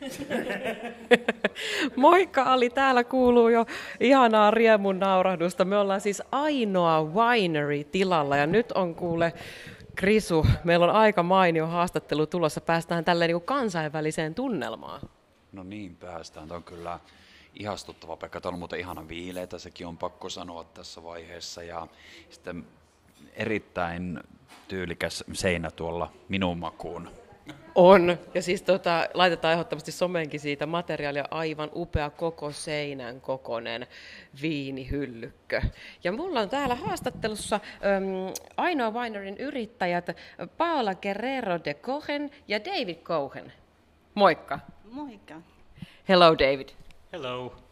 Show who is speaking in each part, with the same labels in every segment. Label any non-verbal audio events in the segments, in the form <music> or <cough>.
Speaker 1: <laughs> Moikka Ali, täällä kuuluu jo ihanaa riemun naurahdusta. Me ollaan siis ainoa winery tilalla ja nyt on kuule Krisu, meillä on aika mainio haastattelu tulossa. Päästään tälleen niin kansainväliseen tunnelmaan.
Speaker 2: No niin, päästään. Tämä on kyllä ihastuttava Pekka. Tämä on muuten ihana viileitä, sekin on pakko sanoa tässä vaiheessa. Ja sitten erittäin tyylikäs seinä tuolla minun makuun.
Speaker 1: On. Ja siis tota, laitetaan ehdottomasti someenkin siitä materiaalia aivan upea koko seinän kokonen viinihyllykkö. Ja mulla on täällä haastattelussa äm, ainoa winerin yrittäjät Paola Guerrero de Cohen ja David Cohen. Moikka.
Speaker 3: Moikka.
Speaker 1: Hello David.
Speaker 4: Hello.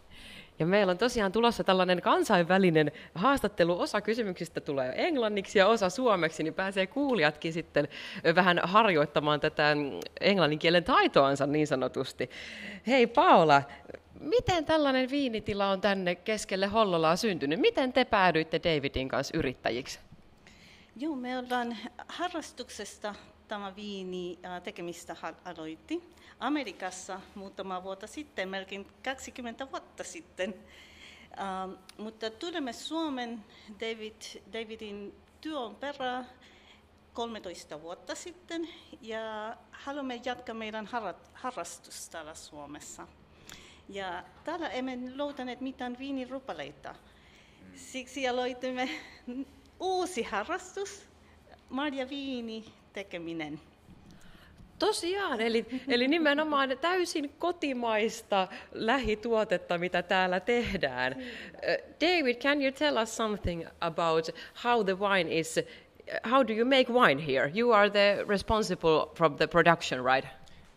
Speaker 1: Ja meillä on tosiaan tulossa tällainen kansainvälinen haastattelu. Osa kysymyksistä tulee englanniksi ja osa suomeksi, niin pääsee kuulijatkin sitten vähän harjoittamaan tätä englannin kielen taitoansa niin sanotusti. Hei Paola, miten tällainen viinitila on tänne keskelle Hollolaa syntynyt? Miten te päädyitte Davidin kanssa yrittäjiksi?
Speaker 3: Joo, me ollaan harrastuksesta tämä viini tekemistä aloitti. Amerikassa muutama vuotta sitten, melkein 20 vuotta sitten. Uh, mutta tulemme Suomen David, Davidin työn perään 13 vuotta sitten ja haluamme jatkaa meidän harrastusta täällä Suomessa. Ja täällä emme löytäneet mitään viinirupaleita. Siksi aloitimme uusi harrastus, marja viini tekeminen.
Speaker 1: Tosiaan, eli, eli nimenomaan täysin kotimaista lähituotetta, mitä täällä tehdään. Uh, David, can you tell us something about how the wine is, how do you make wine here? You are the responsible from the production, right?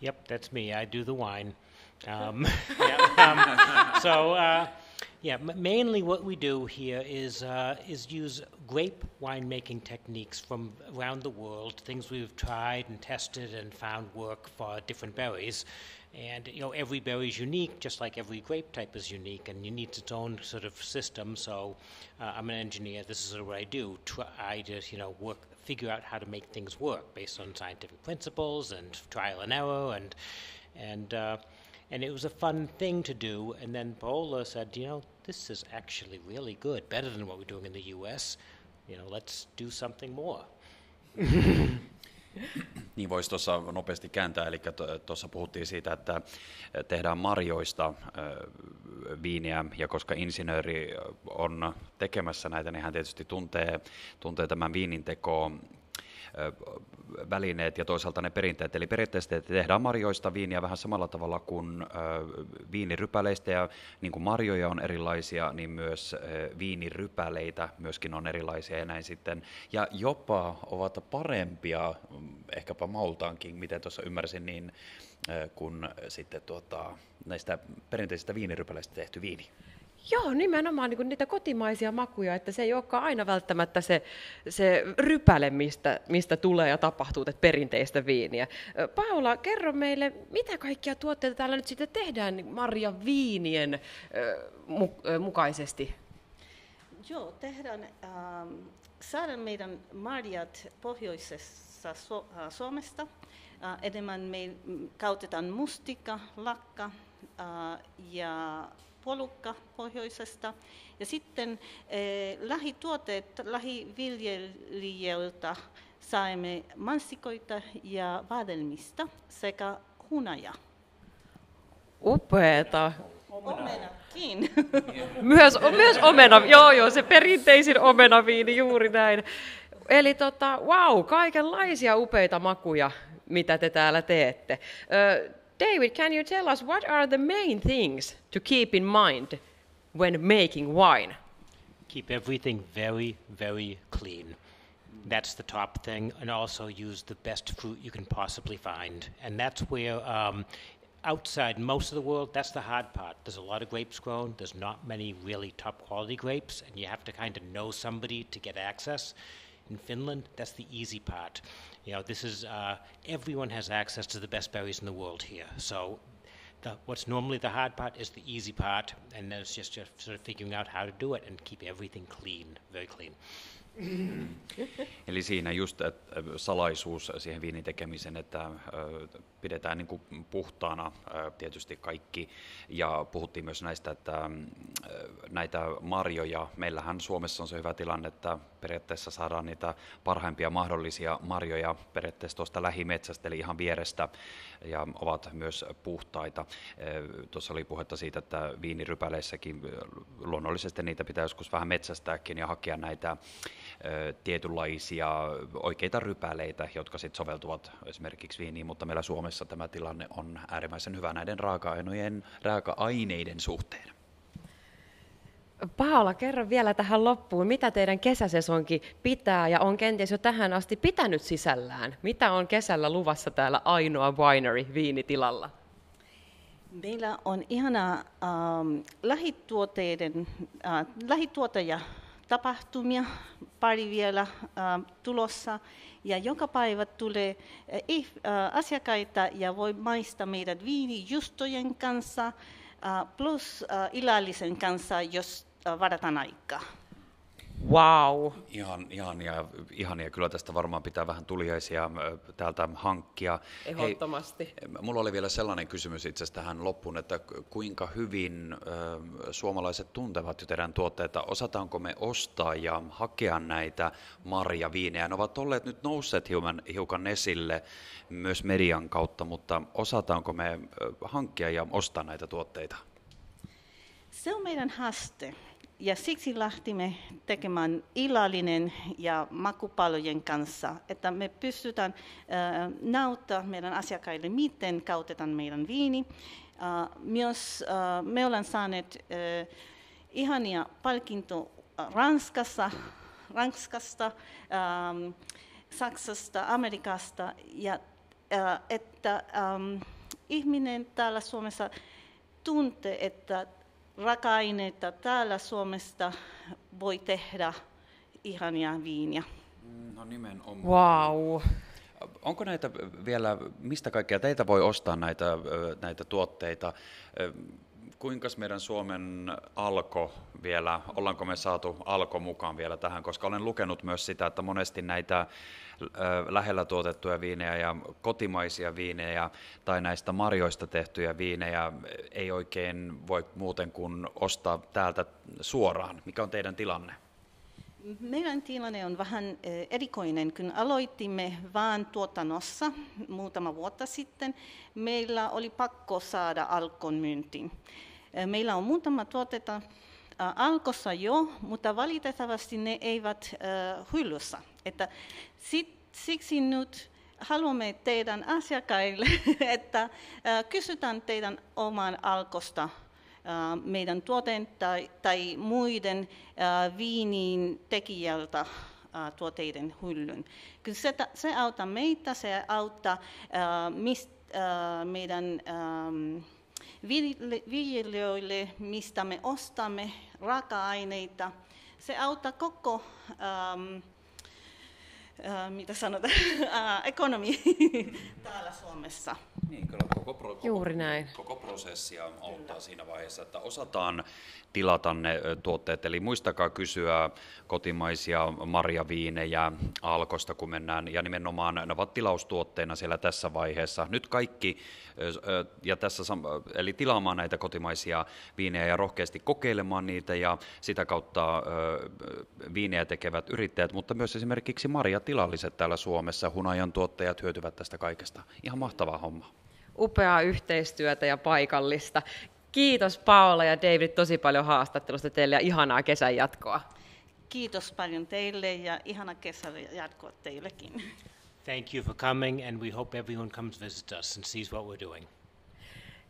Speaker 4: Yep, that's me. I do the wine. <laughs> Um, <laughs> yeah, um, so, uh, yeah, mainly what we do here is uh, is use grape winemaking techniques from around the world, things we've tried and tested and found work for different berries. And you know, every berry is unique, just like every grape type is unique, and you need its own sort of system. So, uh, I'm an engineer. This is what I do. Try to you know work, figure out how to make things work based on scientific principles and trial and error, and and uh, and it was a fun thing to do. And then Paola said, you know, this is actually really good, better than what we're doing in the U.S. You know, let's do something more. <laughs>
Speaker 2: Niin voisi tuossa nopeasti kääntää, eli tuossa puhuttiin siitä, että tehdään marjoista viiniä, ja koska insinööri on tekemässä näitä, niin hän tietysti tuntee, tuntee tämän viinin tekoon välineet ja toisaalta ne perinteet. Eli periaatteessa tehdään marjoista viiniä vähän samalla tavalla kuin viinirypäleistä ja niin kuin marjoja on erilaisia, niin myös viinirypäleitä myöskin on erilaisia ja näin sitten. Ja jopa ovat parempia, mm, ehkäpä maultaankin, miten tuossa ymmärsin, niin kun sitten tuota, näistä perinteisistä viinirypäleistä tehty viini.
Speaker 1: Joo, nimenomaan niin niitä kotimaisia makuja, että se ei olekaan aina välttämättä se, se rypäle, mistä, mistä tulee ja tapahtuu tätä perinteistä viiniä. Paula, kerro meille, mitä kaikkia tuotteita täällä nyt sitten tehdään Marja viinien mukaisesti?
Speaker 3: Joo, tehdään, ähm, saadaan meidän marjat pohjoisessa Su- äh, Suomesta. Äh, enemmän me käytetään mustika, lakka äh, ja polukka pohjoisesta. Ja sitten eh, lähituotteet lähiviljelijöiltä saimme mansikoita ja vadelmista sekä hunaja.
Speaker 1: Upeeta.
Speaker 3: Omenakin. <laughs>
Speaker 1: myös, myös omena, joo joo, se perinteisin omenaviini, juuri näin. Eli tota, wow, kaikenlaisia upeita makuja, mitä te täällä teette. David, can you tell us what are the main things to keep in mind when making wine?
Speaker 4: Keep everything very, very clean. That's the top thing, and also use the best fruit you can possibly find. And that's where um, outside most of the world, that's the hard part. There's a lot of grapes grown. There's not many really top quality grapes, and you have to kind of know somebody to get access. In Finland, that's the easy part. You know, this is uh, everyone has access to the best berries in the world here. So, the, what's normally the hard part is the easy part, and then it's just, just sort of figuring out how to do it and keep everything clean, very clean.
Speaker 2: Eli siinä just että salaisuus siihen viinin tekemisen, että pidetään niin kuin puhtaana tietysti kaikki. Ja puhuttiin myös näistä, että näitä marjoja, meillähän Suomessa on se hyvä tilanne, että periaatteessa saadaan niitä parhaimpia mahdollisia marjoja periaatteessa tuosta lähimetsästä, eli ihan vierestä, ja ovat myös puhtaita. Tuossa oli puhetta siitä, että viinirypäleissäkin luonnollisesti niitä pitää joskus vähän metsästääkin ja hakea näitä tietynlaisia oikeita rypäleitä, jotka sitten soveltuvat esimerkiksi viiniin, mutta meillä Suomessa tämä tilanne on äärimmäisen hyvä näiden raaka-aineiden, raaka-aineiden suhteen.
Speaker 1: Paola, kerro vielä tähän loppuun, mitä teidän kesäsesonki pitää ja on kenties jo tähän asti pitänyt sisällään? Mitä on kesällä luvassa täällä ainoa winery viinitilalla?
Speaker 3: Meillä on ihana ähm, lähituoteiden, äh, lähituoteja tapahtumia, pari vielä äh, tulossa. Ja joka päivä tulee äh, äh, asiakkaita ja voi maistaa meidän viinijustojen kanssa, äh, plus äh, illallisen kanssa, jos äh, varataan aikaa.
Speaker 1: Wow.
Speaker 2: Ihan, ihania, ihania. Kyllä tästä varmaan pitää vähän tuliaisia täältä hankkia.
Speaker 1: Ehdottomasti.
Speaker 2: Hei, mulla oli vielä sellainen kysymys itse asiassa tähän loppuun, että kuinka hyvin ö, suomalaiset tuntevat jo teidän tuotteita? Osataanko me ostaa ja hakea näitä marjaviinejä? Ne ovat olleet nyt nousseet hiukan, hiukan esille myös median kautta, mutta osataanko me hankkia ja ostaa näitä tuotteita?
Speaker 3: Se on meidän haaste. Ja siksi lähtimme tekemään illallinen ja makupalojen kanssa, että me pystytään äh, nauttaa meidän asiakkaille, miten käytetään meidän viini. Äh, myös äh, me olemme saaneet äh, ihania palkinto Ranskassa, Ranskasta, ähm, Saksasta, Amerikasta, ja äh, että ähm, ihminen täällä Suomessa tuntee, että raaka-aineita täällä Suomesta voi tehdä ihania viiniä.
Speaker 2: No nimenomaan.
Speaker 1: Wow.
Speaker 2: Onko näitä vielä, mistä kaikkea teitä voi ostaa näitä, näitä tuotteita? Kuinka meidän Suomen alko vielä, ollaanko me saatu alko mukaan vielä tähän, koska olen lukenut myös sitä, että monesti näitä lähellä tuotettuja viinejä ja kotimaisia viinejä tai näistä marjoista tehtyjä viinejä ei oikein voi muuten kuin ostaa täältä suoraan. Mikä on teidän tilanne?
Speaker 3: Meidän tilanne on vähän erikoinen. Kun aloitimme vain tuotannossa muutama vuotta sitten, meillä oli pakko saada alkon myyntiin. Meillä on muutama tuotetta alkossa jo, mutta valitettavasti ne eivät hyllyssä. Että sit, siksi nyt haluamme teidän asiakkaille, <laughs> että kysytään teidän oman alkosta meidän tuoteen tai, tai muiden viinin tekijältä tuotteiden hyllyn. Kyllä se, se auttaa meitä, se auttaa mist, meidän viljelijöille, mistä me ostamme raaka-aineita. Se auttaa koko ähm, äh, mitä sanotaan, <laughs> äh, ekonomi <laughs> täällä Suomessa.
Speaker 2: Niin, kyllä koko, pro, koko,
Speaker 1: Juuri näin.
Speaker 2: koko prosessia auttaa siinä vaiheessa, että osataan tilata ne tuotteet. Eli muistakaa kysyä kotimaisia marjaviinejä alkosta, kun mennään, ja nimenomaan ne ovat tilaustuotteina siellä tässä vaiheessa. Nyt kaikki, ja tässä, eli tilaamaan näitä kotimaisia viinejä ja rohkeasti kokeilemaan niitä, ja sitä kautta viinejä tekevät yrittäjät, mutta myös esimerkiksi marjatilalliset täällä Suomessa, hunajan tuottajat hyötyvät tästä kaikesta. Ihan mahtavaa homma
Speaker 1: upeaa yhteistyötä ja paikallista. Kiitos Paola ja David tosi paljon haastattelusta teille ja ihanaa kesän jatkoa.
Speaker 3: Kiitos paljon teille ja ihana kesän jatkoa teillekin.
Speaker 4: Thank you for coming and we hope everyone comes visit us and sees what we're doing.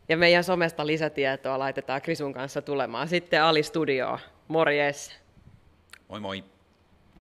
Speaker 1: Ja meidän somesta lisätietoa laitetaan Krisun kanssa tulemaan. Sitten Ali Studioon. Morjes!
Speaker 2: Moi moi!